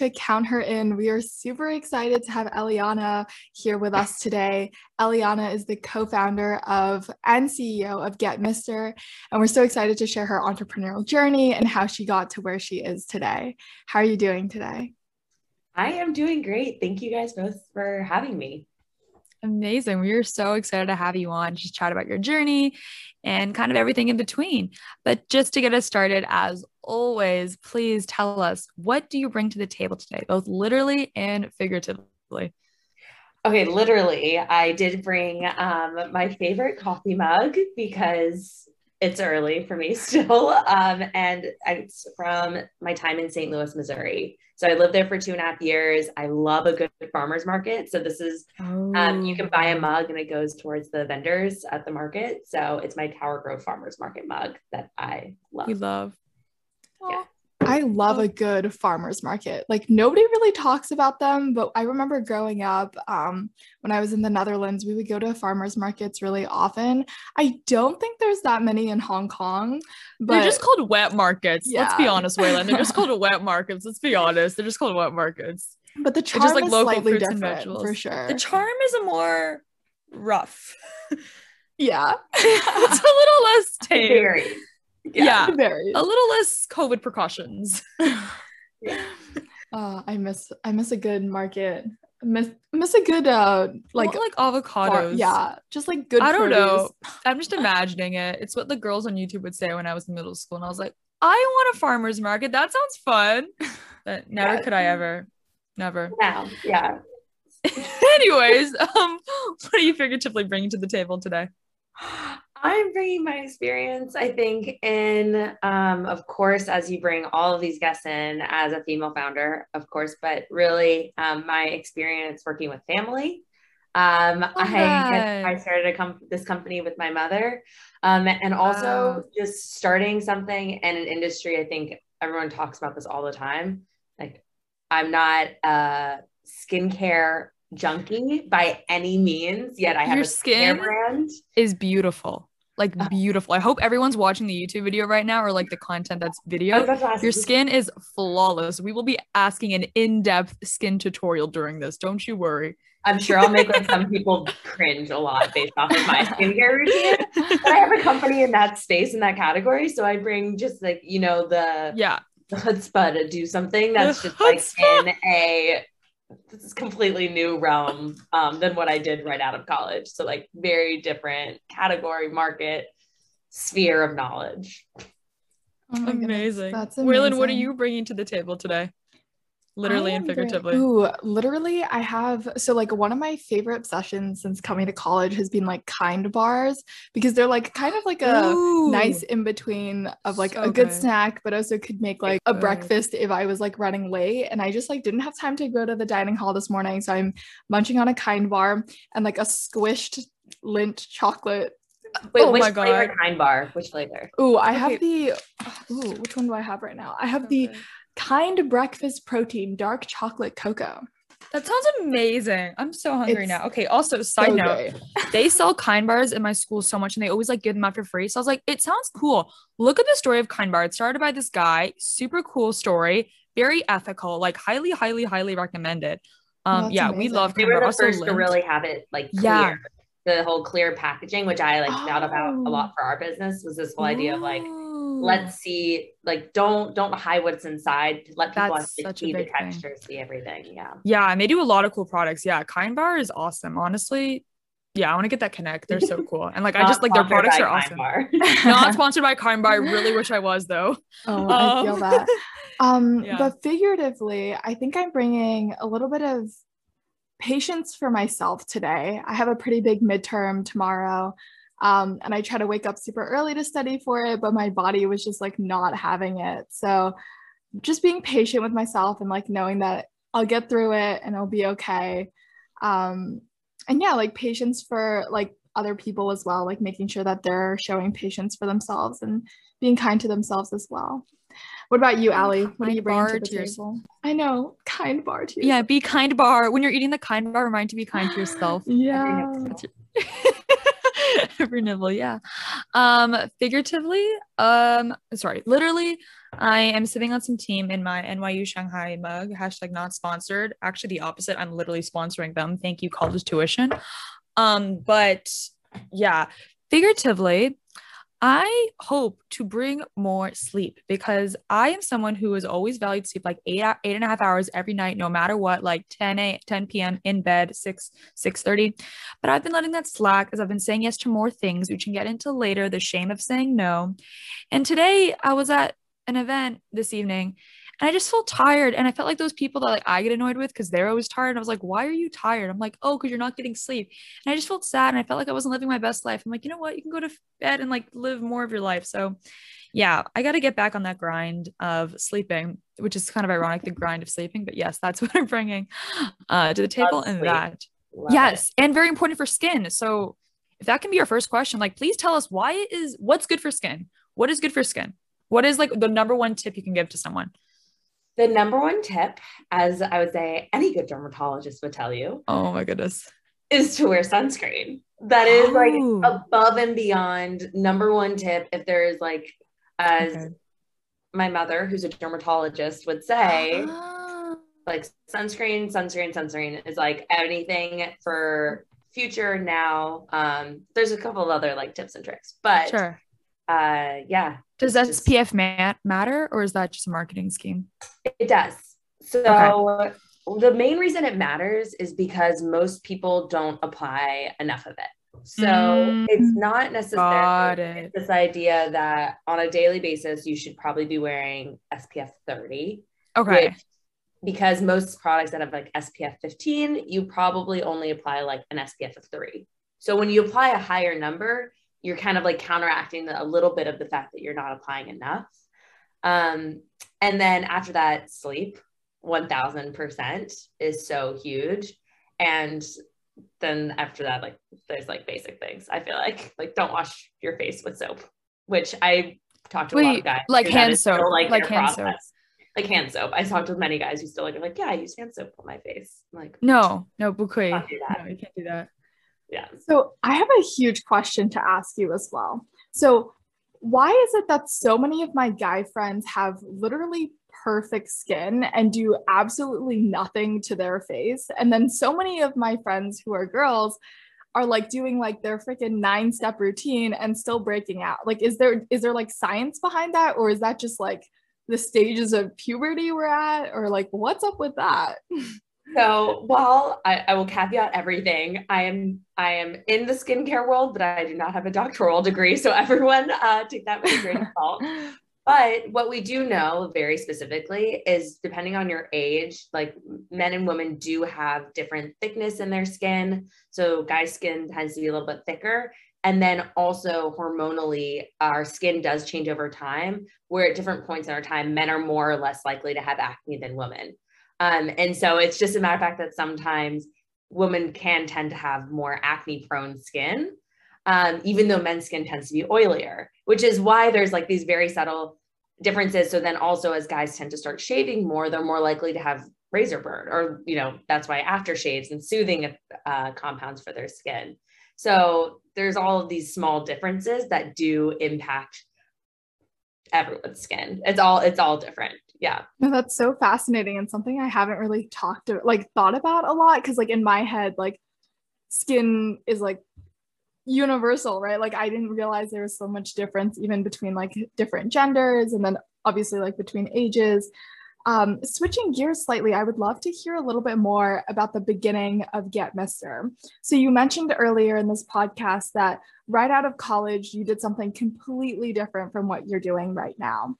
to Count Her In. We are super excited to have Eliana here with us today. Eliana is the co founder of and CEO of Get Mister, and we're so excited to share her entrepreneurial journey and how she got to where she is today. How are you doing today? I am doing great. Thank you guys both for having me. Amazing. We are so excited to have you on, just chat about your journey and kind of everything in between. But just to get us started, as always, please tell us what do you bring to the table today, both literally and figuratively? Okay, literally, I did bring um, my favorite coffee mug because it's early for me still. Um, and it's from my time in St. Louis, Missouri. So I lived there for two and a half years. I love a good farmer's market. So this is, oh. um, you can buy a mug and it goes towards the vendors at the market. So it's my Tower Grove Farmers Market mug that I love. You love. Yeah. I love a good farmers market. Like nobody really talks about them, but I remember growing up um, when I was in the Netherlands, we would go to farmers markets really often. I don't think there's that many in Hong Kong, but they're just called wet markets. Yeah. Let's be honest, Waylon. They're just called wet markets. Let's be honest. They're just called wet markets. But the charm just like is local slightly fruits different, and vegetables for sure. The charm is a more rough. yeah, it's a little less tame yeah, yeah a little less COVID precautions. yeah. Uh, I miss I miss a good market. Miss miss a good uh like like avocados. Far, yeah, just like good. I don't produce. know. I'm just imagining it. It's what the girls on YouTube would say when I was in middle school, and I was like, I want a farmer's market. That sounds fun. But never yeah. could I ever. Never. Yeah. Yeah. Anyways, um, what are you figuratively bringing to the table today? I'm bringing my experience, I think, in, um, of course, as you bring all of these guests in as a female founder, of course, but really um, my experience working with family. Um, oh, I, I started a com- this company with my mother, um, and also wow. just starting something in an industry. I think everyone talks about this all the time. Like, I'm not a skincare junkie by any means, yet I have Your a skin brand. is beautiful like uh, beautiful. I hope everyone's watching the YouTube video right now or like the content that's video. Your skin is flawless. We will be asking an in-depth skin tutorial during this. Don't you worry. I'm sure I'll make like some people cringe a lot based off of my skincare routine. But I have a company in that space in that category, so I bring just like you know the yeah the chutzpah to do something that's just like in a this is completely new realm um, than what I did right out of college. So like very different category, market, sphere of knowledge. Oh amazing. That's amazing. Waylon, what are you bringing to the table today? Literally and figuratively. ooh, literally, I have so like one of my favorite obsessions since coming to college has been like kind bars because they're like kind of like a ooh, nice in between of like so a good, good, snack, but also could make like a breakfast if I was like running late. And I just like didn't have time to go to the dining hall this morning, so I'm munching on a kind bar and like a squished lint chocolate Wait, oh which my flavor God. kind bar? Which flavor? Ooh, I okay. have the. Ooh, which one do I have right now? I have okay. the Kind breakfast protein, dark chocolate cocoa. That sounds amazing. I'm so hungry it's now. Okay. Also, side so note, they sell Kind bars in my school so much, and they always like give them out for free. So I was like, it sounds cool. Look at the story of Kind bar. It started by this guy. Super cool story. Very ethical. Like highly, highly, highly recommended. Um, oh, yeah, amazing. we love. Kind we were the first to really have it like clear. Yeah. The whole clear packaging, which I like oh. thought about a lot for our business, was this whole idea of like let's see like don't don't hide what's inside let people That's see the texture thing. see everything yeah yeah and they do a lot of cool products yeah kind bar is awesome honestly yeah, I want to get that connect. They're so cool. And like I just like their products are awesome. Not sponsored by Kind Bar. I really wish I was though. Oh, um, I feel that. Um, yeah. but figuratively, I think I'm bringing a little bit of patience for myself today. I have a pretty big midterm tomorrow. Um, and I try to wake up super early to study for it, but my body was just like not having it. So just being patient with myself and like knowing that I'll get through it and it'll be okay. Um, and yeah, like patience for like other people as well, like making sure that they're showing patience for themselves and being kind to themselves as well. What about you, Allie? What are you bringing to the to table? I know, kind bar to yourself. Yeah, be kind bar. When you're eating the kind bar, remind to be kind to yourself. yeah. every nibble, yeah. Um, figuratively, um, sorry, literally, I am sipping on some team in my NYU Shanghai mug. Hashtag not sponsored. Actually, the opposite. I'm literally sponsoring them. Thank you, college tuition. Um, but yeah, figuratively, I hope to bring more sleep because I am someone who has always valued sleep like eight, eight and a half hours every night, no matter what, like 10 a 10 p.m. in bed, 6, 6 30. But I've been letting that slack as I've been saying yes to more things, which we can get into later, the shame of saying no. And today I was at an event this evening and I just felt tired. And I felt like those people that like I get annoyed with because they're always tired. And I was like, why are you tired? I'm like, oh, because you're not getting sleep. And I just felt sad and I felt like I wasn't living my best life. I'm like, you know what? You can go to bed and like live more of your life. So yeah, I got to get back on that grind of sleeping, which is kind of ironic, the grind of sleeping. But yes, that's what I'm bringing uh, to the table. and that, Love yes, it. and very important for skin. So if that can be your first question, like please tell us why is what's good for skin? What is good for skin? What is like the number one tip you can give to someone? The number one tip, as I would say any good dermatologist would tell you. Oh my goodness. Is to wear sunscreen. That is oh. like above and beyond number one tip. If there is like, as okay. my mother, who's a dermatologist, would say, ah. like sunscreen, sunscreen, sunscreen is like anything for future now. Um, there's a couple of other like tips and tricks, but sure uh, yeah. Does SPF ma- matter or is that just a marketing scheme? It does. So okay. the main reason it matters is because most people don't apply enough of it. So mm, it's not necessarily it. this idea that on a daily basis you should probably be wearing SPF 30. Okay. Which, because most products that have like SPF 15, you probably only apply like an SPF of 3. So when you apply a higher number, you're kind of like counteracting a little bit of the fact that you're not applying enough. Um, and then after that, sleep 1000% is so huge. And then after that, like there's like basic things. I feel like, like don't wash your face with soap, which I talked to Wait, a lot of guys. Like hand soap, like, like hand process. soap. Like hand soap. I talked to many guys who still like, like, yeah, I use hand soap on my face. I'm like, no, no, bukui. No, you can't do that. Yeah. So I have a huge question to ask you as well. So why is it that so many of my guy friends have literally perfect skin and do absolutely nothing to their face? And then so many of my friends who are girls are like doing like their freaking nine step routine and still breaking out. Like is there is there like science behind that or is that just like the stages of puberty we're at or like what's up with that? So while I, I, will caveat everything, I am I am in the skincare world, but I do not have a doctoral degree. So everyone uh, take that with a grain of salt. But what we do know very specifically is depending on your age, like men and women do have different thickness in their skin. So guys' skin tends to be a little bit thicker. And then also hormonally, our skin does change over time, where at different points in our time, men are more or less likely to have acne than women. Um, and so it's just a matter of fact that sometimes women can tend to have more acne prone skin, um, even though men's skin tends to be oilier, which is why there's like these very subtle differences. So then also as guys tend to start shaving more, they're more likely to have razor burn or, you know, that's why aftershaves and soothing uh, compounds for their skin. So there's all of these small differences that do impact everyone's skin. It's all, it's all different. Yeah. No that's so fascinating and something i haven't really talked to like thought about a lot because like in my head like skin is like universal right? Like i didn't realize there was so much difference even between like different genders and then obviously like between ages um, switching gears slightly, I would love to hear a little bit more about the beginning of Get Mister. So, you mentioned earlier in this podcast that right out of college, you did something completely different from what you're doing right now.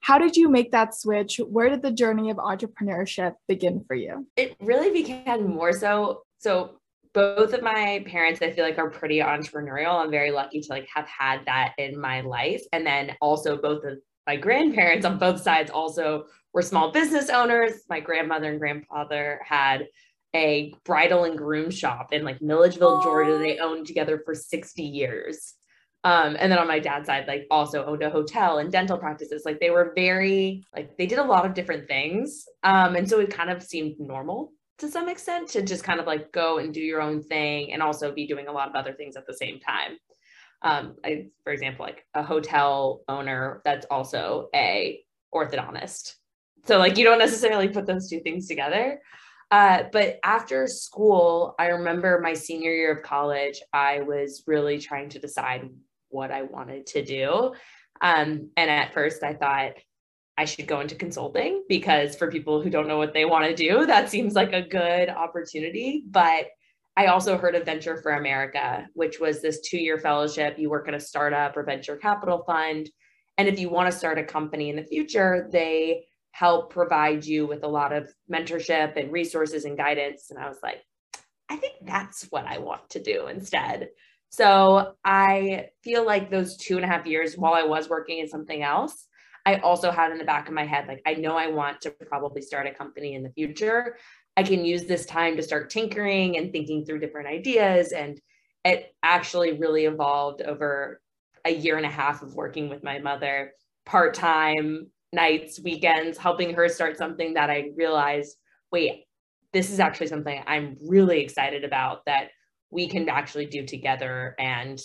How did you make that switch? Where did the journey of entrepreneurship begin for you? It really began more so. So both of my parents, I feel like are pretty entrepreneurial. I'm very lucky to like have had that in my life. And then also both of my grandparents on both sides also were small business owners. My grandmother and grandfather had a bridal and groom shop in like Milledgeville, Georgia. They owned together for 60 years. Um, and then on my dad's side, like also owned a hotel and dental practices. Like they were very, like they did a lot of different things. Um, and so it kind of seemed normal to some extent to just kind of like go and do your own thing and also be doing a lot of other things at the same time. Um, I, for example, like a hotel owner that's also a orthodontist. So like you don't necessarily put those two things together. Uh, but after school, I remember my senior year of college, I was really trying to decide what I wanted to do. Um, and at first, I thought I should go into consulting because for people who don't know what they want to do, that seems like a good opportunity. But I also heard of Venture for America, which was this two year fellowship. You work at a startup or venture capital fund. And if you want to start a company in the future, they help provide you with a lot of mentorship and resources and guidance. And I was like, I think that's what I want to do instead. So I feel like those two and a half years while I was working in something else, I also had in the back of my head, like, I know I want to probably start a company in the future. I can use this time to start tinkering and thinking through different ideas. And it actually really evolved over a year and a half of working with my mother part time nights, weekends, helping her start something that I realized, wait, this is actually something I'm really excited about that we can actually do together. And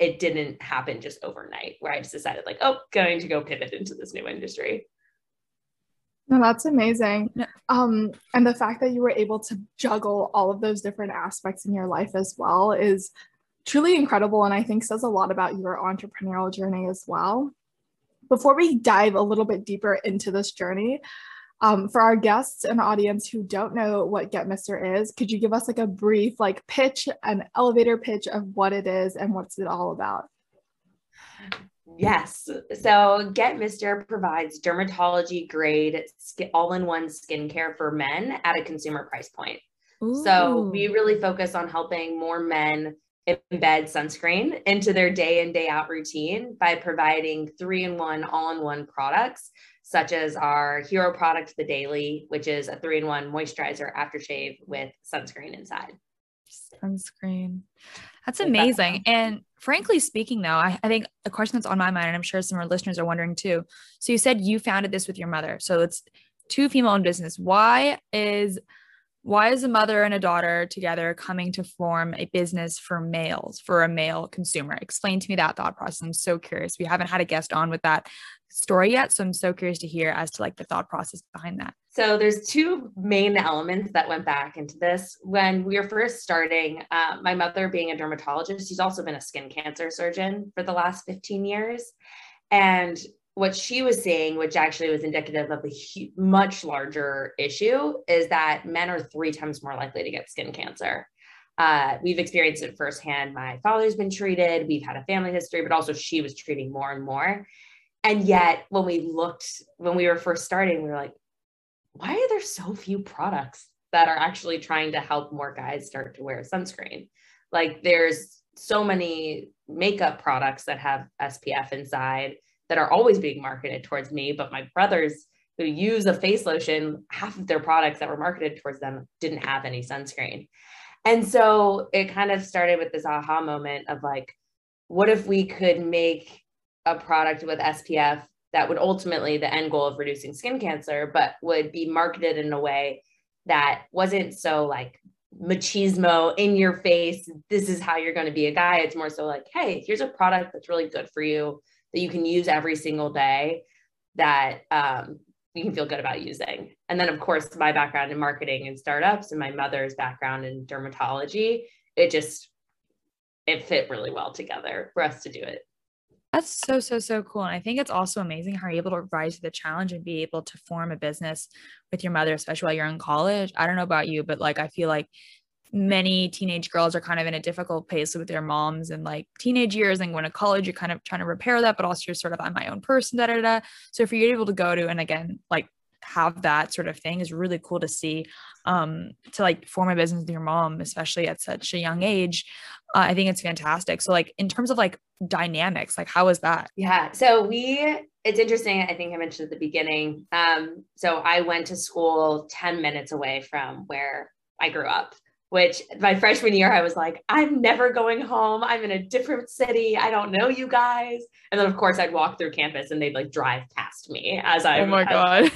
it didn't happen just overnight where I just decided, like, oh, going to go pivot into this new industry. No, that's amazing. Um, and the fact that you were able to juggle all of those different aspects in your life as well is truly incredible. And I think says a lot about your entrepreneurial journey as well before we dive a little bit deeper into this journey, um, for our guests and audience who don't know what Get Mister is, could you give us like a brief like pitch, an elevator pitch of what it is and what's it all about? Yes. So Get Mister provides dermatology grade all in one skincare for men at a consumer price point. Ooh. So we really focus on helping more men embed sunscreen into their day in, day out routine by providing three in one, all in one products, such as our hero product, the daily, which is a three in one moisturizer aftershave with sunscreen inside. Sunscreen. That's amazing. And frankly speaking, though, I, I think a question that's on my mind, and I'm sure some of our listeners are wondering too. So you said you founded this with your mother. So it's two female owned business. Why is why is a mother and a daughter together coming to form a business for males for a male consumer? Explain to me that thought process. I'm so curious. We haven't had a guest on with that story yet so i'm so curious to hear as to like the thought process behind that. So there's two main elements that went back into this. When we were first starting uh, my mother being a dermatologist she's also been a skin cancer surgeon for the last 15 years. And what she was saying, which actually was indicative of a hu- much larger issue, is that men are three times more likely to get skin cancer. Uh, we've experienced it firsthand. My father's been treated, we've had a family history, but also she was treating more and more. And yet, when we looked, when we were first starting, we were like, why are there so few products that are actually trying to help more guys start to wear sunscreen? Like, there's so many makeup products that have SPF inside that are always being marketed towards me, but my brothers who use a face lotion, half of their products that were marketed towards them didn't have any sunscreen. And so it kind of started with this aha moment of like, what if we could make a product with SPF that would ultimately the end goal of reducing skin cancer, but would be marketed in a way that wasn't so like machismo in your face. This is how you're going to be a guy. It's more so like, hey, here's a product that's really good for you that you can use every single day that um, you can feel good about using. And then, of course, my background in marketing and startups and my mother's background in dermatology, it just it fit really well together for us to do it. That's so, so, so cool. And I think it's also amazing how you're able to rise to the challenge and be able to form a business with your mother, especially while you're in college. I don't know about you, but like I feel like many teenage girls are kind of in a difficult pace with their moms and like teenage years and going to college you're kind of trying to repair that but also you're sort of i'm my own person da da da so if you're able to go to and again like have that sort of thing is really cool to see um to like form a business with your mom especially at such a young age uh, i think it's fantastic. So like in terms of like dynamics like how is that? Yeah. So we it's interesting i think i mentioned at the beginning um so i went to school 10 minutes away from where i grew up which my freshman year I was like, I'm never going home. I'm in a different city. I don't know you guys. And then of course I'd walk through campus and they'd like drive past me as I Oh my god.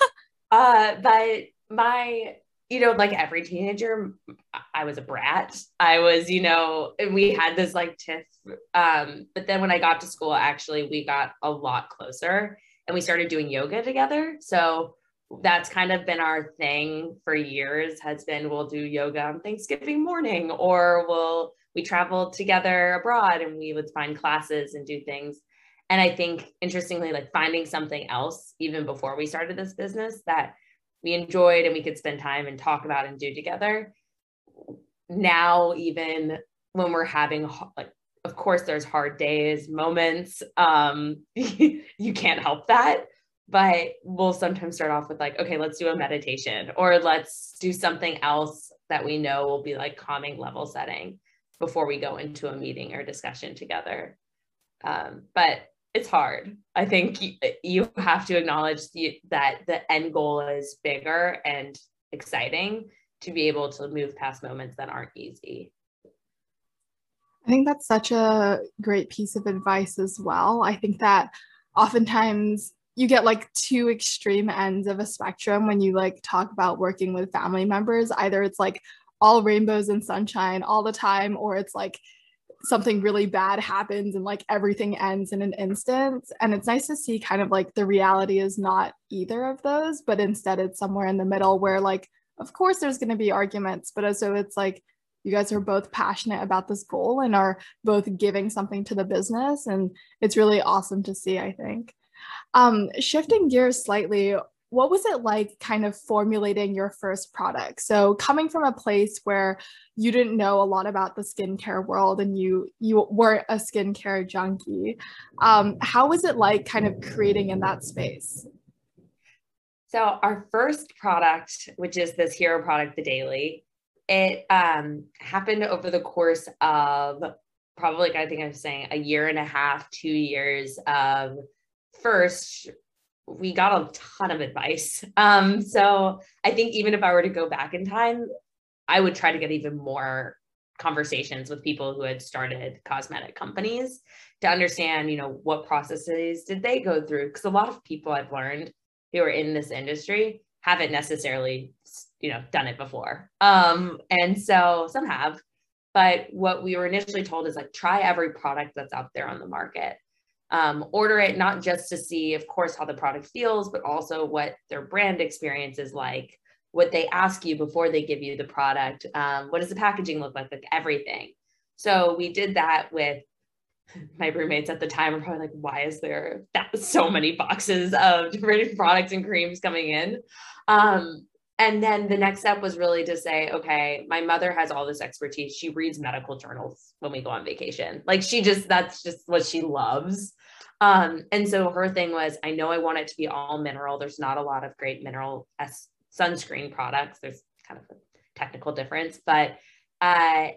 uh but my you know, like every teenager, I was a brat. I was, you know, and we had this like tiff. Um, but then when I got to school, actually, we got a lot closer and we started doing yoga together. So that's kind of been our thing for years has been we'll do yoga on Thanksgiving morning or we'll we traveled together abroad and we would find classes and do things. And I think interestingly, like finding something else even before we started this business that we enjoyed and we could spend time and talk about and do together. Now, even when we're having like, of course, there's hard days, moments. Um, you can't help that, but we'll sometimes start off with like, okay, let's do a meditation or let's do something else that we know will be like calming level setting before we go into a meeting or discussion together. Um, but it's hard. I think you, you have to acknowledge the, that the end goal is bigger and exciting to be able to move past moments that aren't easy. I think that's such a great piece of advice as well. I think that oftentimes you get like two extreme ends of a spectrum when you like talk about working with family members. Either it's like all rainbows and sunshine all the time, or it's like something really bad happens and like everything ends in an instant. And it's nice to see kind of like the reality is not either of those, but instead it's somewhere in the middle where like, of course, there's going to be arguments, but also it's like you guys are both passionate about this goal and are both giving something to the business. And it's really awesome to see, I think. Um, shifting gears slightly, what was it like kind of formulating your first product? So coming from a place where you didn't know a lot about the skincare world and you you weren't a skincare junkie um, how was it like kind of creating in that space? So our first product which is this hero product the daily it um, happened over the course of probably i think i'm saying a year and a half two years of first we got a ton of advice. Um, so I think even if I were to go back in time, I would try to get even more conversations with people who had started cosmetic companies to understand, you know, what processes did they go through? Because a lot of people I've learned who are in this industry haven't necessarily, you know, done it before. Um, and so some have, but what we were initially told is like try every product that's out there on the market um, order it not just to see, of course, how the product feels, but also what their brand experience is like, what they ask you before they give you the product, um, what does the packaging look like, like everything. So we did that with my roommates at the time were probably like, why is there that so many boxes of different products and creams coming in? Um, and then the next step was really to say, okay, my mother has all this expertise. She reads medical journals when we go on vacation. Like she just, that's just what she loves. Um, and so her thing was, I know I want it to be all mineral. There's not a lot of great mineral S- sunscreen products. There's kind of a technical difference, but uh,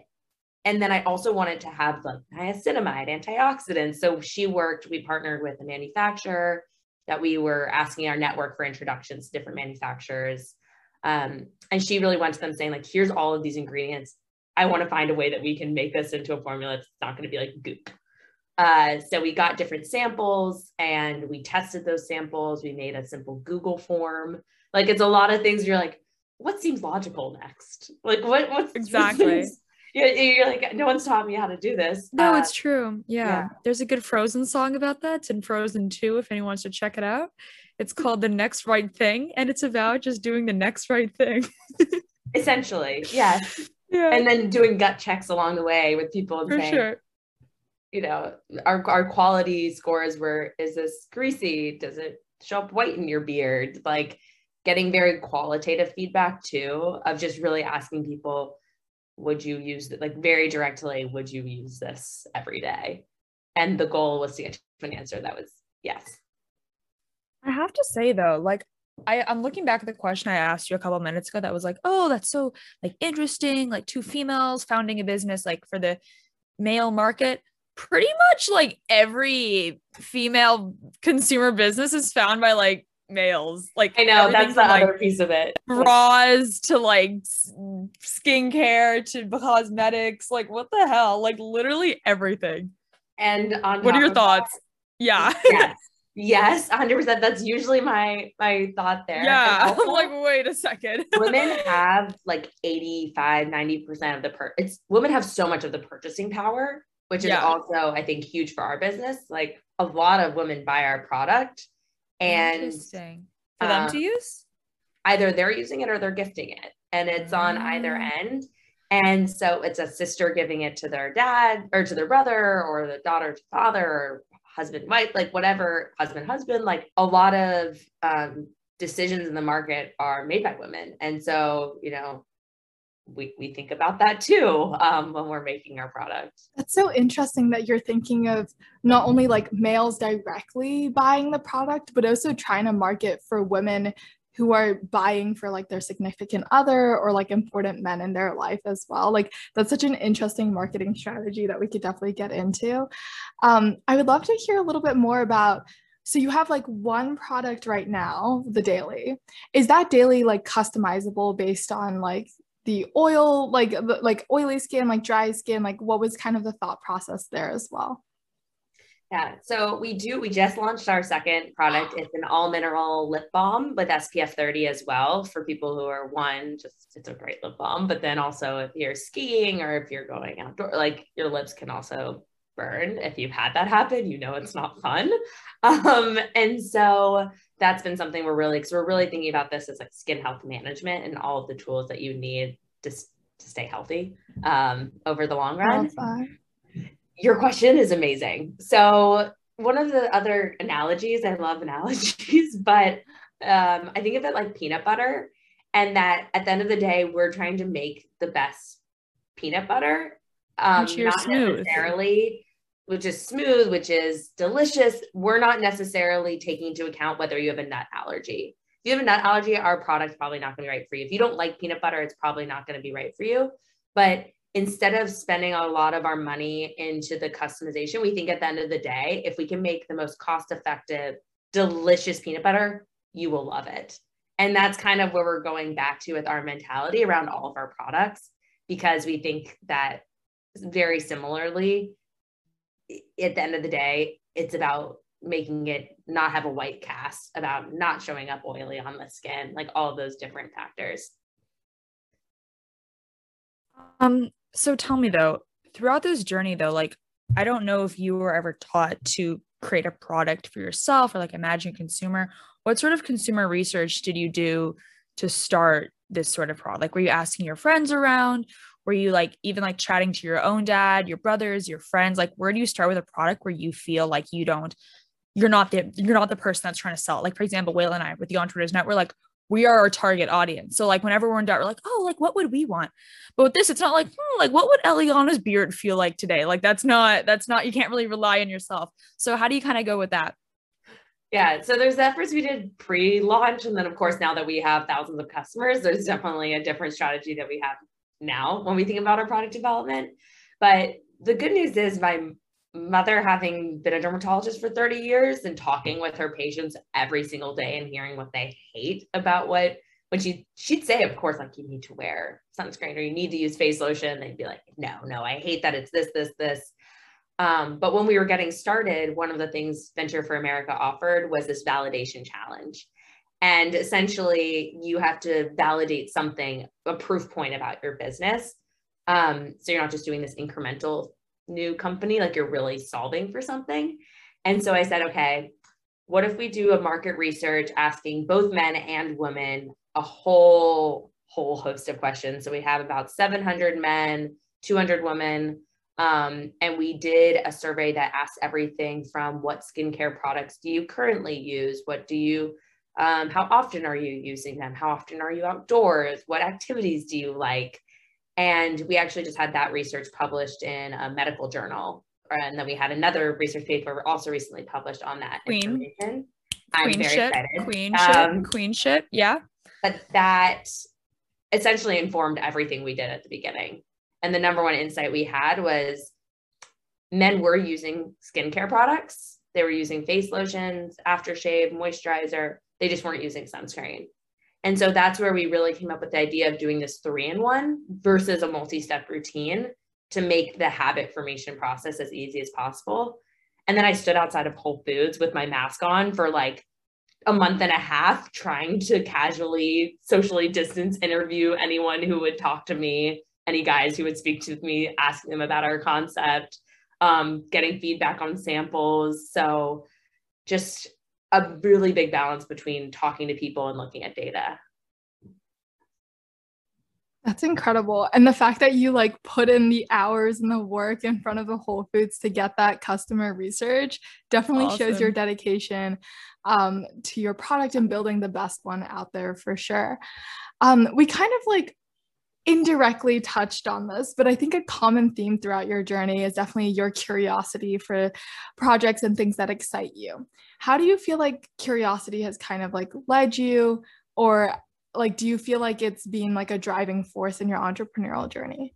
and then I also wanted to have the niacinamide antioxidants. So she worked, we partnered with a manufacturer that we were asking our network for introductions to different manufacturers. Um, and she really went to them saying, like, here's all of these ingredients. I want to find a way that we can make this into a formula. It's not going to be like goop. Uh, so we got different samples and we tested those samples. We made a simple Google form. Like it's a lot of things. You're like, what seems logical next? Like what? What's exactly? you're, you're, like, no one's taught me how to do this. No, uh, it's true. Yeah. yeah. There's a good Frozen song about that. It's in Frozen 2 if anyone wants to check it out. It's called The Next Right Thing, and it's about just doing the next right thing. Essentially, yes. Yeah. And then doing gut checks along the way with people and For saying, sure you know, our, our quality scores were, is this greasy? Does it show up white in your beard? Like getting very qualitative feedback too, of just really asking people, would you use it? Like very directly, would you use this every day? And the goal was to get to an answer that was yes. I have to say though, like I, I'm looking back at the question I asked you a couple minutes ago that was like, oh, that's so like interesting, like two females founding a business like for the male market pretty much like every female consumer business is found by like males. Like I know that's the other piece of it. Bras to like skincare to cosmetics. Like what the hell? Like literally everything. And on what are your thoughts? That, yeah. yes. Yes, 100%. That's usually my my thought there. Yeah. I'm like, wait a second. women have like 85, 90% of the per it's women have so much of the purchasing power, which is also, I think, huge for our business. Like a lot of women buy our product and Interesting. for them to um, use? Either they're using it or they're gifting it. And it's on either mm. end. And so it's a sister giving it to their dad or to their brother or the daughter to father or husband wife like whatever husband husband like a lot of um, decisions in the market are made by women and so you know we, we think about that too um, when we're making our product. That's so interesting that you're thinking of not only like males directly buying the product, but also trying to market for women who are buying for like their significant other or like important men in their life as well. Like that's such an interesting marketing strategy that we could definitely get into. Um, I would love to hear a little bit more about. So you have like one product right now, the daily. Is that daily like customizable based on like the oil, like like oily skin, like dry skin? Like what was kind of the thought process there as well? Yeah, so we do. We just launched our second product. It's an all mineral lip balm with SPF 30 as well for people who are one, just it's a great lip balm. But then also if you're skiing or if you're going outdoor, like your lips can also burn. If you've had that happen, you know it's not fun. Um, and so that's been something we're really, because we're really thinking about this as like skin health management and all of the tools that you need to, to stay healthy um, over the long run your question is amazing. So one of the other analogies, I love analogies, but um, I think of it like peanut butter, and that at the end of the day, we're trying to make the best peanut butter, um, not smooth. necessarily, which is smooth, which is delicious. We're not necessarily taking into account whether you have a nut allergy. If you have a nut allergy, our product's probably not going to be right for you. If you don't like peanut butter, it's probably not going to be right for you. But instead of spending a lot of our money into the customization, we think at the end of the day, if we can make the most cost effective, delicious peanut butter, you will love it. And that's kind of where we're going back to with our mentality around all of our products, because we think that very similarly, at the end of the day, it's about making it not have a white cast, about not showing up oily on the skin, like all those different factors. Um, so tell me though, throughout this journey though, like I don't know if you were ever taught to create a product for yourself or like imagine consumer. What sort of consumer research did you do to start this sort of product? Like were you asking your friends around? Were you like even like chatting to your own dad, your brothers, your friends? Like where do you start with a product where you feel like you don't you're not the you're not the person that's trying to sell it. Like for example, Wayla and I with the Entrepreneurs Net, we're like, we are our target audience. So like whenever we're in doubt, we're like, oh, like what would we want? But with this, it's not like, hmm, like what would Eliana's beard feel like today? Like that's not, that's not, you can't really rely on yourself. So how do you kind of go with that? Yeah. So there's efforts we did pre-launch. And then of course, now that we have thousands of customers, there's definitely a different strategy that we have now when we think about our product development. But the good news is my mother having been a dermatologist for 30 years and talking with her patients every single day and hearing what they hate about what when she she'd say of course like you need to wear sunscreen or you need to use face lotion. They'd be like no no i hate that it's this this this. Um, but when we were getting started one of the things venture for america offered was this validation challenge and essentially you have to validate something a proof point about your business um, so you're not just doing this incremental new company, like you're really solving for something. And so I said, okay, what if we do a market research asking both men and women a whole whole host of questions. So we have about 700 men, 200 women, um, and we did a survey that asked everything from what skincare products do you currently use? What do you, um, how often are you using them? How often are you outdoors? What activities do you like? And we actually just had that research published in a medical journal. And then we had another research paper also recently published on that Queen. information. I'm queenship, very excited. Queenship, um, queenship, yeah. But that essentially informed everything we did at the beginning. And the number one insight we had was men were using skincare products. They were using face lotions, aftershave, moisturizer. They just weren't using sunscreen. And so that's where we really came up with the idea of doing this three in one versus a multi step routine to make the habit formation process as easy as possible. And then I stood outside of Whole Foods with my mask on for like a month and a half trying to casually socially distance interview anyone who would talk to me, any guys who would speak to me, asking them about our concept, um, getting feedback on samples. So just a really big balance between talking to people and looking at data. That's incredible. And the fact that you like put in the hours and the work in front of the Whole Foods to get that customer research definitely awesome. shows your dedication um, to your product and building the best one out there for sure. Um, we kind of like indirectly touched on this, but I think a common theme throughout your journey is definitely your curiosity for projects and things that excite you. How do you feel like curiosity has kind of like led you or like do you feel like it's being like a driving force in your entrepreneurial journey?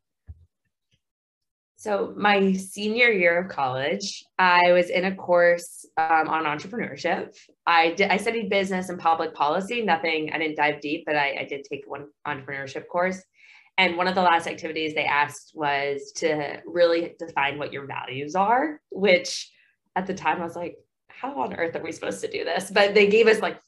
So, my senior year of college, I was in a course um, on entrepreneurship. I did, I studied business and public policy. Nothing, I didn't dive deep, but I, I did take one entrepreneurship course. And one of the last activities they asked was to really define what your values are, which at the time I was like, how on earth are we supposed to do this? But they gave us like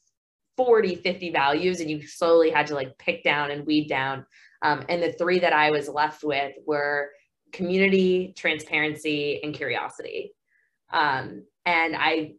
40, 50 values, and you slowly had to like pick down and weed down. Um, and the three that I was left with were community, transparency, and curiosity. Um, and I,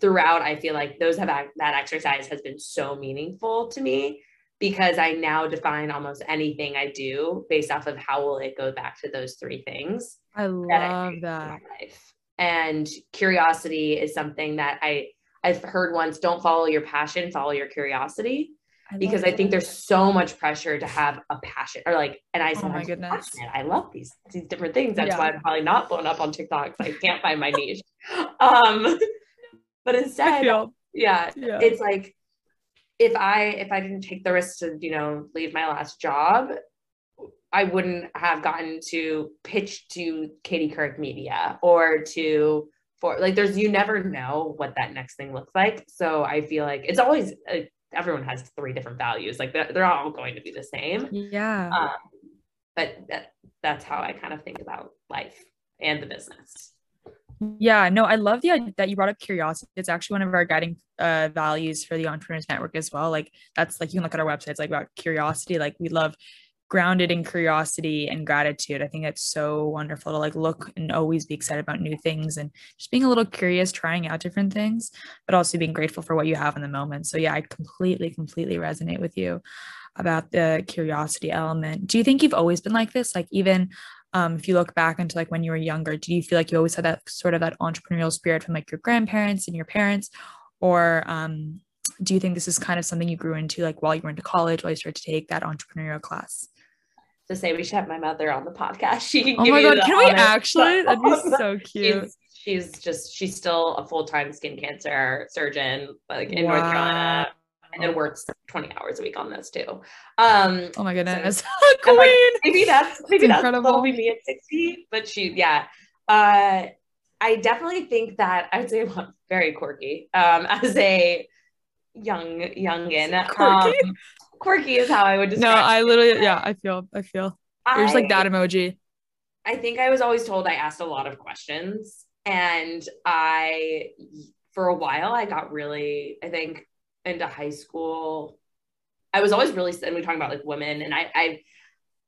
throughout, I feel like those have that exercise has been so meaningful to me because I now define almost anything I do based off of how will it go back to those three things. I love that. that. And curiosity is something that I I've heard once don't follow your passion, follow your curiosity. I because I think there's so much pressure to have a passion or like, and I said, oh my goodness, I love these these different things. That's yeah. why I'm probably not blown up on TikTok. I can't find my niche. Um, but instead, yeah, yeah, it's like if I if I didn't take the risk to, you know, leave my last job, I wouldn't have gotten to pitch to Katie Couric Media or to for like there's you never know what that next thing looks like. So I feel like it's always uh, everyone has three different values. Like they're, they're all going to be the same. Yeah. Um, but that, that's how I kind of think about life and the business. Yeah, no, I love the that you brought up curiosity. It's actually one of our guiding uh, values for the Entrepreneurs Network as well. Like that's like you can look at our websites like about curiosity. Like we love grounded in curiosity and gratitude. I think it's so wonderful to like look and always be excited about new things and just being a little curious, trying out different things, but also being grateful for what you have in the moment. So yeah, I completely, completely resonate with you about the curiosity element. Do you think you've always been like this? Like even um, if you look back into like when you were younger, do you feel like you always had that sort of that entrepreneurial spirit from like your grandparents and your parents, or um, do you think this is kind of something you grew into like while you were into college, while you started to take that entrepreneurial class? To say we should have my mother on the podcast. She can. Oh my god! Can we actually? That'd be so cute. She's, she's just she's still a full time skin cancer surgeon, like in wow. North Carolina and then works 20 hours a week on this too. Um, oh my goodness. So, Queen. Like, maybe that's maybe that's incredible. be me at 60, but she, yeah. Uh, I definitely think that I'd say well, very quirky um, as a young youngin. Quirky? Um, quirky is how I would describe. No, I literally, yeah, I feel, I feel. You're just like that emoji. I think I was always told I asked a lot of questions, and I, for a while, I got really, I think, into high school, I was always really, and we talking about like women, and I, I,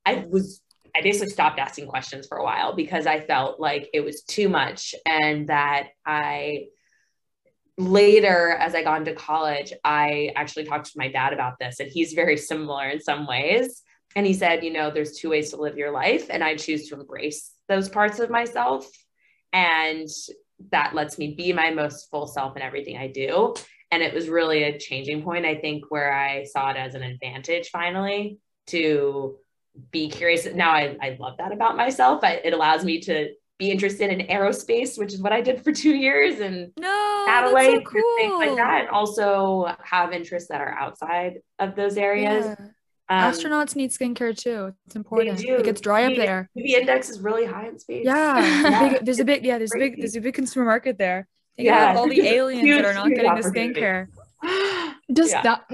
I was, I basically stopped asking questions for a while because I felt like it was too much, and that I, later as I got into college, I actually talked to my dad about this, and he's very similar in some ways. And he said, you know, there's two ways to live your life, and I choose to embrace those parts of myself. And that lets me be my most full self in everything I do. And it was really a changing point, I think, where I saw it as an advantage finally to be curious. Now I, I love that about myself. I, it allows me to be interested in aerospace, which is what I did for two years, and no, satellite so cool. things like that, and also have interests that are outside of those areas. Yeah. Um, Astronauts need skincare too. It's important. It gets dry up there. The index is really high in space. Yeah, yeah. There's a big yeah. There's a big there's a big consumer market there. Think yeah. about all the aliens huge, that are not getting the skincare. Does yeah. that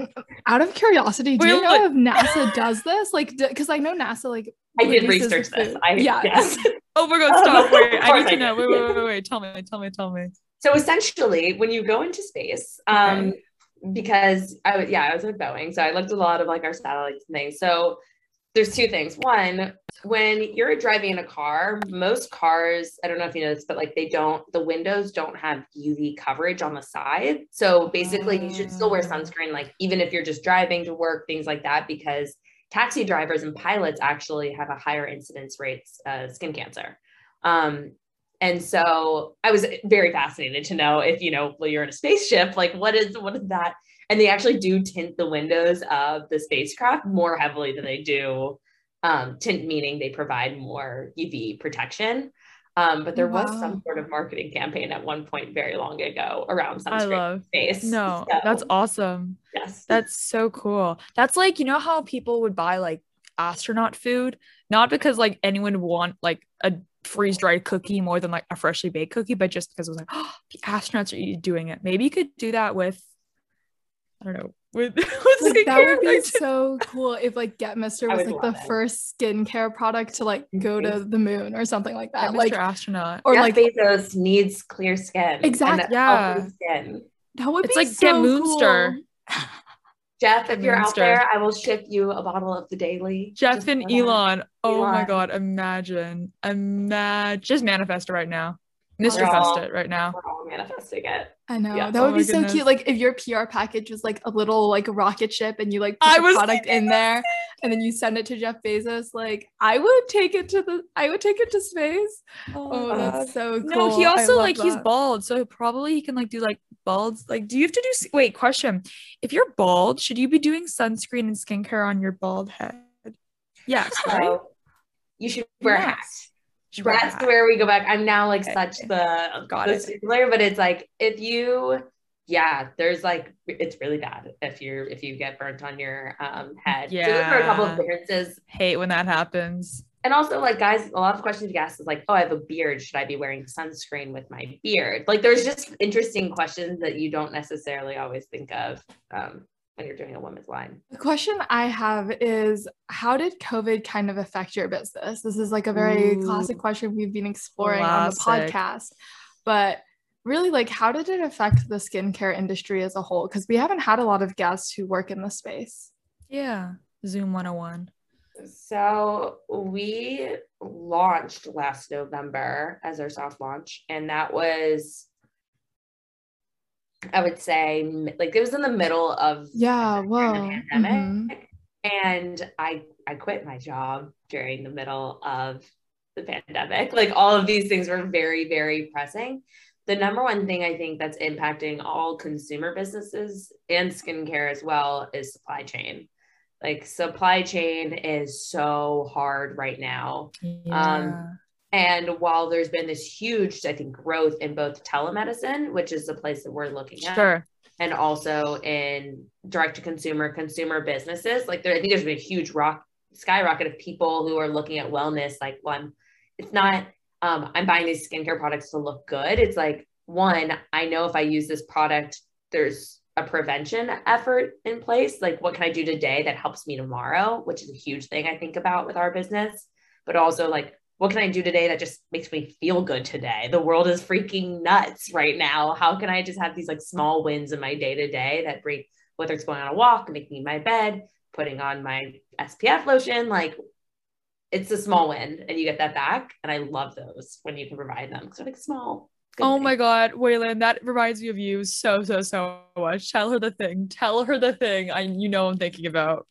out of curiosity, do Wait, you know if NASA does this? Like, because I know NASA like I did research this. I, yeah. Yes. Oh my god, stop. Wait, I need to know. Wait, wait, wait, wait. Tell me, tell me, tell me. So essentially, when you go into space, um, okay. because I was yeah, I was with Boeing. So I looked a lot of like our satellites and things. So there's two things. One, when you're driving in a car, most cars, I don't know if you know this, but like they don't, the windows don't have UV coverage on the side. So basically, you should still wear ah. sunscreen, like even if you're just driving to work, things like that, because taxi drivers and pilots actually have a higher incidence rates of skin cancer. Um, and so I was very fascinated to know if, you know, well, you're in a spaceship, like what is, what is that? And they actually do tint the windows of the spacecraft more heavily than they do um, tint meaning they provide more uv protection um, but there wow. was some sort of marketing campaign at one point very long ago around sunscreen I love, space. No, so, that's awesome. Yes. That's so cool. That's like, you know how people would buy like astronaut food, not because like anyone would want like a freeze dried cookie more than like a freshly baked cookie, but just because it was like, oh, the astronauts are doing it. Maybe you could do that with I don't know. With, with like, that would be so cool if like Get Mister was like the it. first skincare product to like go to mm-hmm. the moon or something like that. Get like Mr. astronaut or Jeff like Bezos needs clear skin. Exactly. Yeah. Skin. That would it's be like so Get Moonster. Cool. Jeff, if you're out there, I will ship you a bottle of the daily. Jeff and Elon. Oh Elon. my god, imagine. Imagine just manifest it right now. Manifest it right now. We're all manifesting it. I know yeah. that would oh be so goodness. cute. Like if your PR package was like a little like a rocket ship and you like put I the product in there and then you send it to Jeff Bezos, like I would take it to the I would take it to space. Oh, oh that's so cool. No, he also like that. he's bald, so probably he can like do like balds. Like, do you have to do wait, question. If you're bald, should you be doing sunscreen and skincare on your bald head? Yes, right? You should wear yes. a hat that's where we go back. I'm now like okay. such the got the it. stickler, but it's like if you yeah, there's like it's really bad if you're if you get burnt on your um head. Yeah. So those are a couple of differences. Hate when that happens. And also, like guys, a lot of questions you ask is like, oh, I have a beard. Should I be wearing sunscreen with my beard? Like, there's just interesting questions that you don't necessarily always think of. Um, when you're doing a women's line. The question I have is how did COVID kind of affect your business? This is like a very Ooh, classic question we've been exploring classic. on the podcast. But really like how did it affect the skincare industry as a whole? Because we haven't had a lot of guests who work in the space. Yeah. Zoom 101. So we launched last November as our soft launch, and that was I would say like it was in the middle of yeah, well, the pandemic, mm-hmm. and I I quit my job during the middle of the pandemic. Like all of these things were very very pressing. The number one thing I think that's impacting all consumer businesses and skincare as well is supply chain. Like supply chain is so hard right now. Yeah. Um, and while there's been this huge, I think, growth in both telemedicine, which is the place that we're looking at, sure. and also in direct to consumer, consumer businesses, like there, I think there's been a huge rock skyrocket of people who are looking at wellness. Like, well, I'm, it's not, um, I'm buying these skincare products to look good. It's like, one, I know if I use this product, there's a prevention effort in place. Like, what can I do today that helps me tomorrow, which is a huge thing I think about with our business, but also like, what can I do today that just makes me feel good today? The world is freaking nuts right now. How can I just have these like small wins in my day to day that bring, whether it's going on a walk, making my bed, putting on my SPF lotion, like it's a small win and you get that back. And I love those when you can provide them because they're like small. Oh thing. my God, Waylon, that reminds me of you so, so, so much. Tell her the thing. Tell her the thing I you know I'm thinking about.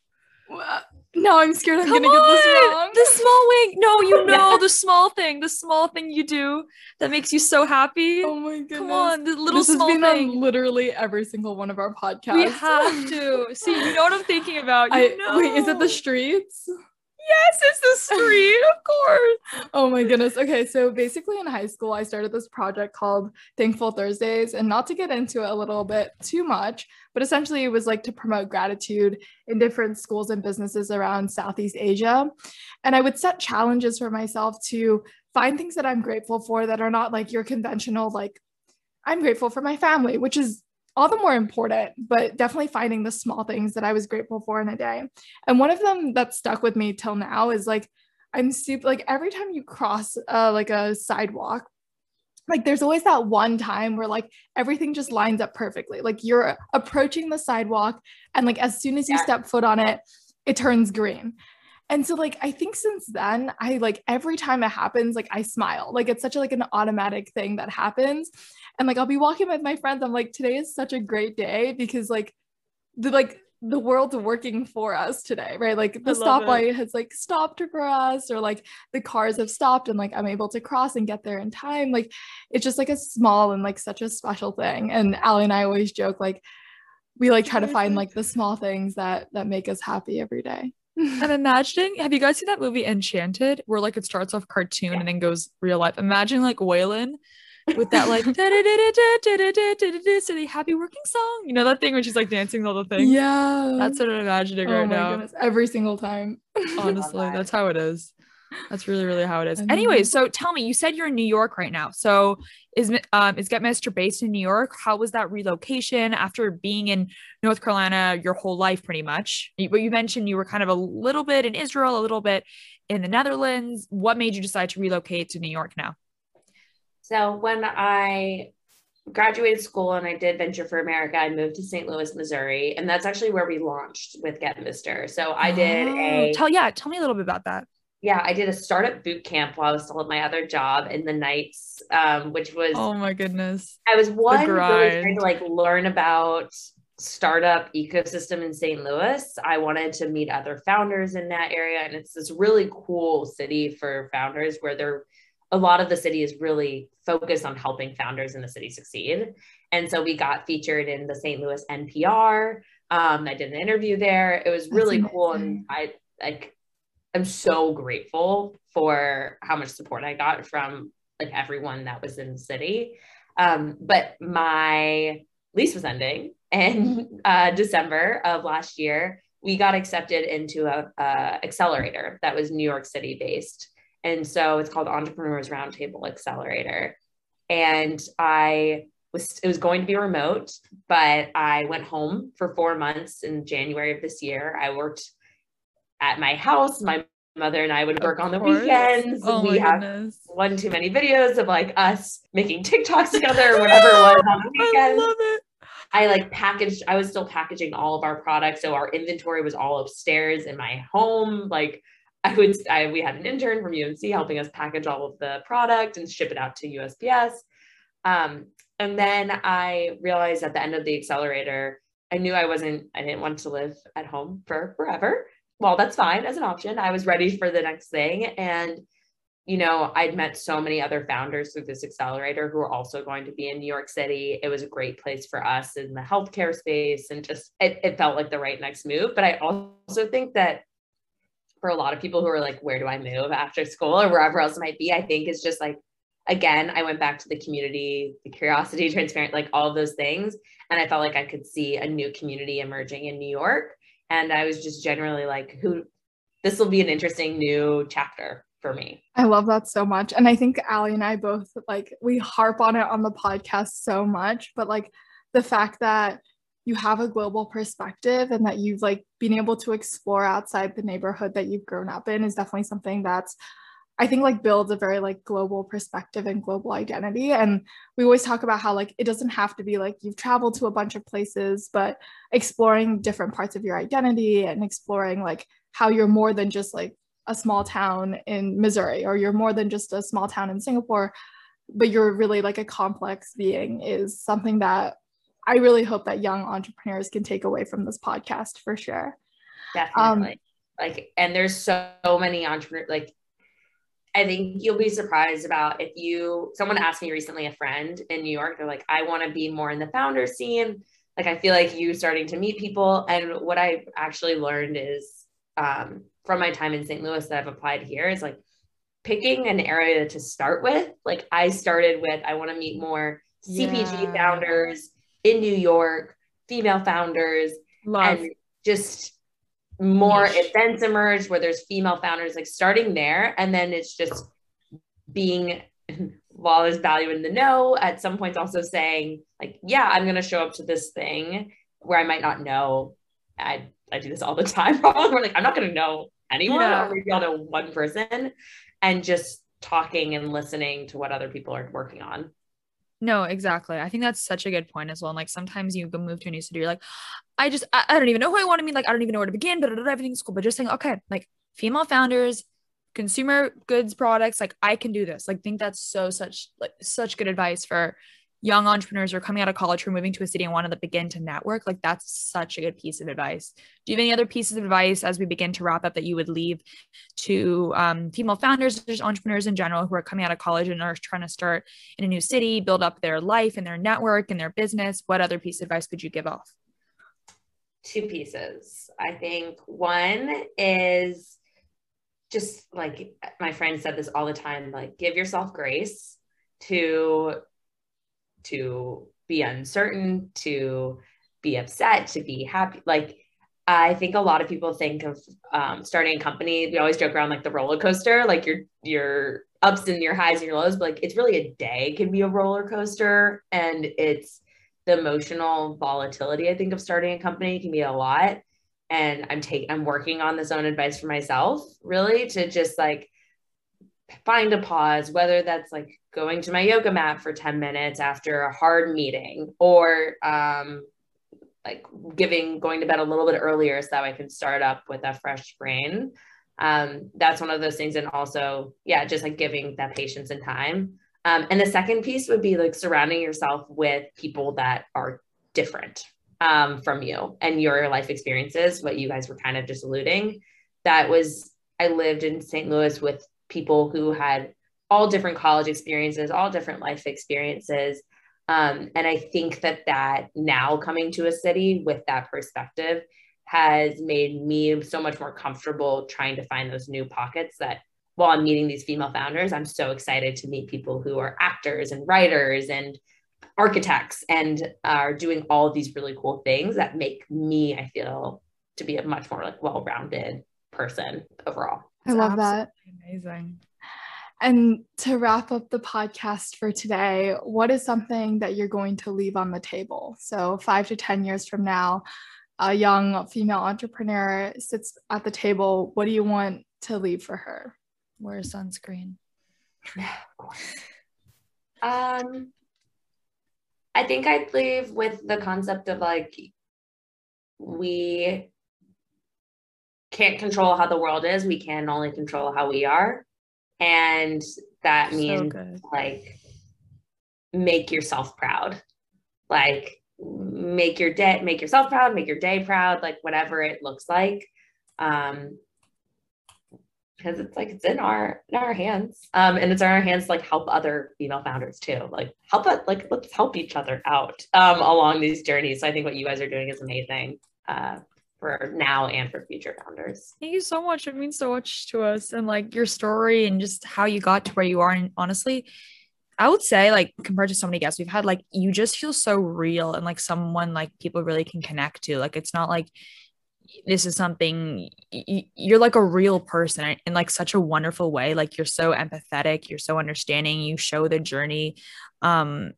No, I'm scared I'm Come gonna on! get this wrong. The small wing. No, you know the small thing, the small thing you do that makes you so happy. Oh my goodness. Come on, the little this small has been thing. on literally every single one of our podcasts. We have to. See, you know what I'm thinking about. You I, know. Wait, is it the streets? Yes, it's the street, of course. Oh my goodness. Okay, so basically in high school, I started this project called Thankful Thursdays. And not to get into it a little bit too much, but essentially it was like to promote gratitude in different schools and businesses around Southeast Asia. And I would set challenges for myself to find things that I'm grateful for that are not like your conventional, like, I'm grateful for my family, which is all the more important, but definitely finding the small things that I was grateful for in a day. And one of them that stuck with me till now is like, I'm super like every time you cross uh, like a sidewalk, like there's always that one time where like everything just lines up perfectly. Like you're approaching the sidewalk and like as soon as you yeah. step foot on it, it turns green. And so like I think since then I like every time it happens like I smile. Like it's such a, like an automatic thing that happens. And like I'll be walking with my friends I'm like today is such a great day because like the like the world's working for us today, right? Like the stoplight has like stopped for us, or like the cars have stopped and like I'm able to cross and get there in time. Like it's just like a small and like such a special thing. And Allie and I always joke like we like try to find like the small things that that make us happy every day. I'm imagining, have you guys seen that movie Enchanted where like it starts off cartoon yeah. and then goes real life? Imagine like Waylon with that like city happy working song. You know that thing when she's like dancing all the things. Yeah, that's what I'm imagining oh right now. Goodness. Every single time. Honestly, that's how it is. That's really, really how it is. Anyway, so tell me, you said you're in New York right now. So is um is Get Mister based in New York? How was that relocation after being in North Carolina your whole life, pretty much? But you mentioned you were kind of a little bit in Israel, a little bit in the Netherlands. What made you decide to relocate to New York now? So when I graduated school and I did Venture for America, I moved to St. Louis, Missouri, and that's actually where we launched with Get Mister. So I did oh, a tell yeah, tell me a little bit about that. Yeah, I did a startup boot camp while I was still at my other job in the nights, um, which was oh my goodness. I was one really trying to like learn about startup ecosystem in St. Louis. I wanted to meet other founders in that area, and it's this really cool city for founders where they're a lot of the city is really focused on helping founders in the city succeed. And so we got featured in the St. Louis NPR. Um, I did an interview there. It was really cool. And I like, I'm so grateful for how much support I got from like everyone that was in the city. Um, but my lease was ending in uh, December of last year. We got accepted into a, a accelerator that was New York City based. And so it's called Entrepreneurs Roundtable Accelerator. And I was, it was going to be remote, but I went home for four months in January of this year. I worked at my house. My mother and I would work on the weekends. Oh we have goodness. one too many videos of like us making TikToks together or whatever it was on the weekends. I love it. I like packaged, I was still packaging all of our products. So our inventory was all upstairs in my home. Like I would, I, we had an intern from UNC helping us package all of the product and ship it out to USPS. Um, and then I realized at the end of the accelerator, I knew I wasn't, I didn't want to live at home for forever. Well, that's fine as an option. I was ready for the next thing. And, you know, I'd met so many other founders through this accelerator who are also going to be in New York City. It was a great place for us in the healthcare space and just it, it felt like the right next move. But I also think that for a lot of people who are like, where do I move after school or wherever else it might be, I think is just like, again, I went back to the community, the curiosity, transparent, like all those things. And I felt like I could see a new community emerging in New York. And I was just generally like, who, this will be an interesting new chapter for me. I love that so much. And I think Allie and I both like, we harp on it on the podcast so much, but like the fact that you have a global perspective and that you've like been able to explore outside the neighborhood that you've grown up in is definitely something that's I think like builds a very like global perspective and global identity. And we always talk about how like it doesn't have to be like you've traveled to a bunch of places, but exploring different parts of your identity and exploring like how you're more than just like a small town in Missouri or you're more than just a small town in Singapore, but you're really like a complex being is something that I really hope that young entrepreneurs can take away from this podcast for sure. Definitely. Um, like, and there's so, so many entrepreneurs, like, I think you'll be surprised about if you, someone asked me recently, a friend in New York, they're like, I want to be more in the founder scene. Like, I feel like you starting to meet people. And what I've actually learned is um, from my time in St. Louis that I've applied here is like picking an area to start with. Like, I started with, I want to meet more CPG yeah. founders in New York, female founders, Love. and just more Niche. events emerge where there's female founders, like starting there. And then it's just being while there's value in the know, at some points also saying, like, yeah, I'm gonna show up to this thing where I might not know. I I do this all the time. Probably like I'm not gonna know anyone, yeah. or maybe I'll know one person, and just talking and listening to what other people are working on. No, exactly. I think that's such a good point as well. And like sometimes you move to a new city, you're like, I just I, I don't even know who I want to meet. Like I don't even know where to begin, but everything's cool. But just saying, okay, like female founders, consumer goods products, like I can do this. Like think that's so such like such good advice for young entrepreneurs are coming out of college are moving to a city and want to begin to network, like that's such a good piece of advice. Do you have any other pieces of advice as we begin to wrap up that you would leave to um, female founders, just entrepreneurs in general who are coming out of college and are trying to start in a new city, build up their life and their network and their business? What other piece of advice could you give off? Two pieces. I think one is just like my friend said this all the time like give yourself grace to to be uncertain, to be upset, to be happy. Like, I think a lot of people think of um, starting a company. We always joke around like the roller coaster, like your your ups and your highs and your lows. But like, it's really a day can be a roller coaster, and it's the emotional volatility. I think of starting a company can be a lot. And I'm taking, I'm working on this own advice for myself, really, to just like find a pause, whether that's like going to my yoga mat for 10 minutes after a hard meeting or um, like giving going to bed a little bit earlier so I can start up with a fresh brain. Um, that's one of those things. And also, yeah, just like giving that patience and time. Um, and the second piece would be like surrounding yourself with people that are different um, from you and your life experiences, what you guys were kind of just alluding. That was, I lived in St. Louis with people who had all different college experiences, all different life experiences. Um, and I think that that now coming to a city with that perspective has made me so much more comfortable trying to find those new pockets that while I'm meeting these female founders, I'm so excited to meet people who are actors and writers and architects and are doing all these really cool things that make me, I feel, to be a much more like well-rounded person overall. I love that. Amazing. And to wrap up the podcast for today, what is something that you're going to leave on the table? So, five to 10 years from now, a young female entrepreneur sits at the table. What do you want to leave for her? Wear sunscreen. um, I think I'd leave with the concept of like, we can't control how the world is. We can only control how we are. And that means so like make yourself proud. Like make your day, make yourself proud, make your day proud, like whatever it looks like. Um, because it's like it's in our in our hands um and it's in our hands to like help other female founders too like help it like let's help each other out um along these journeys so i think what you guys are doing is amazing uh for now and for future founders. Thank you so much. It means so much to us and like your story and just how you got to where you are. And honestly, I would say like compared to so many guests we've had, like you just feel so real and like someone like people really can connect to. Like it's not like this is something you're like a real person in like such a wonderful way like you're so empathetic you're so understanding you show the journey um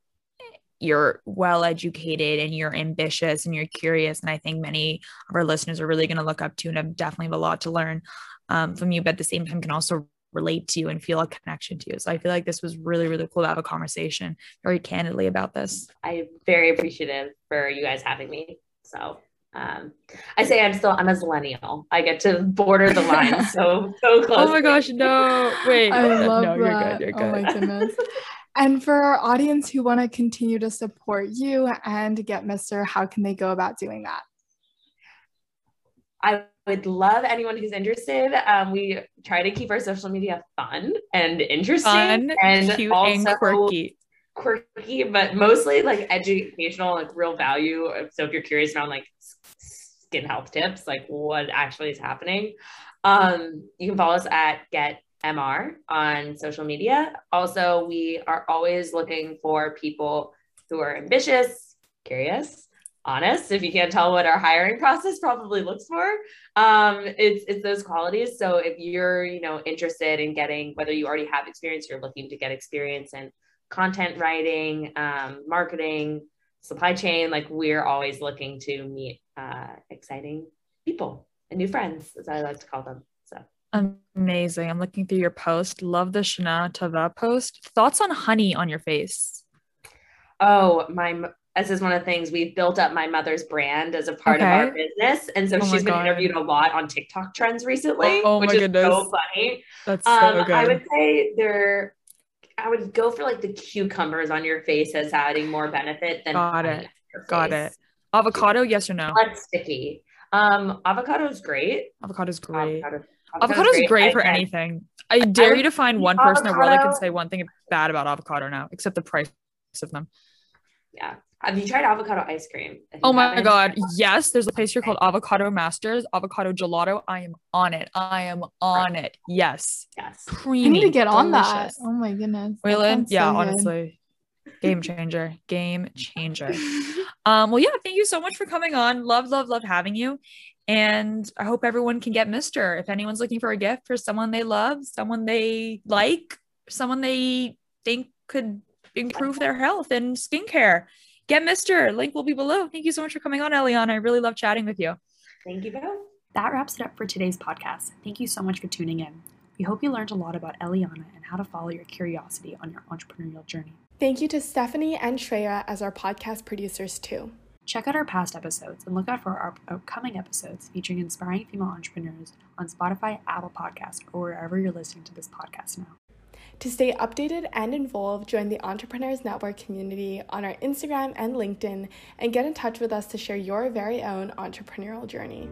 you're well educated and you're ambitious and you're curious. And I think many of our listeners are really going to look up to you and have definitely have a lot to learn um, from you, but at the same time can also relate to you and feel a connection to you. So I feel like this was really, really cool to have a conversation very candidly about this. I'm very appreciative for you guys having me. So um, I say I'm still I'm a millennial. I get to border the line so so close. Oh my gosh, no! Wait, I love no, that. You're good. You're good. Oh my goodness. And for our audience who want to continue to support you and get Mr. How can they go about doing that? I would love anyone who's interested. Um, we try to keep our social media fun and interesting fun, and cute also and quirky. Quirky, but mostly like educational, like real value. So if you're curious around like skin health tips, like what actually is happening, um, you can follow us at Get MR on social media. Also, we are always looking for people who are ambitious, curious, honest. If you can't tell what our hiring process probably looks for, um, it's it's those qualities. So if you're you know interested in getting whether you already have experience, you're looking to get experience in content writing, um, marketing, supply chain, like we're always looking to meet uh, exciting people and new friends, as I like to call them. Amazing. I'm looking through your post. Love the Shana Tava post. Thoughts on honey on your face? Oh, my this is one of the things we've built up my mother's brand as a part okay. of our business. And so oh she's been God. interviewed a lot on TikTok trends recently, oh, which is goodness. so funny. That's um, so good. I would say they're I would go for like the cucumbers on your face as adding more benefit than got it. Got it. Avocado, yes or no? That's sticky. Um, avocado is great. Avocado is great. Avocado, avocado is great, great for anything. I dare I you to find one person avocado. in the world that can say one thing bad about avocado now, except the price of them. Yeah. Have you tried avocado ice cream? Oh my god, yes. There's a place here called Avocado Masters, avocado gelato. I am on it. I am on right. it. Yes. Yes. Creamy. I need to get delicious. on that. Oh my goodness. Waylon, yeah, so honestly. Game changer. Game changer. um, well, yeah, thank you so much for coming on. Love, love, love having you. And I hope everyone can get Mister. If anyone's looking for a gift for someone they love, someone they like, someone they think could improve their health and skincare get Mister. Link will be below. Thank you so much for coming on, Eliana. I really love chatting with you. Thank you, Belle. That wraps it up for today's podcast. Thank you so much for tuning in. We hope you learned a lot about Eliana and how to follow your curiosity on your entrepreneurial journey. Thank you to Stephanie and Shreya as our podcast producers, too. Check out our past episodes and look out for our upcoming episodes featuring inspiring female entrepreneurs on Spotify, Apple Podcasts, or wherever you're listening to this podcast now. To stay updated and involved, join the Entrepreneurs Network community on our Instagram and LinkedIn and get in touch with us to share your very own entrepreneurial journey.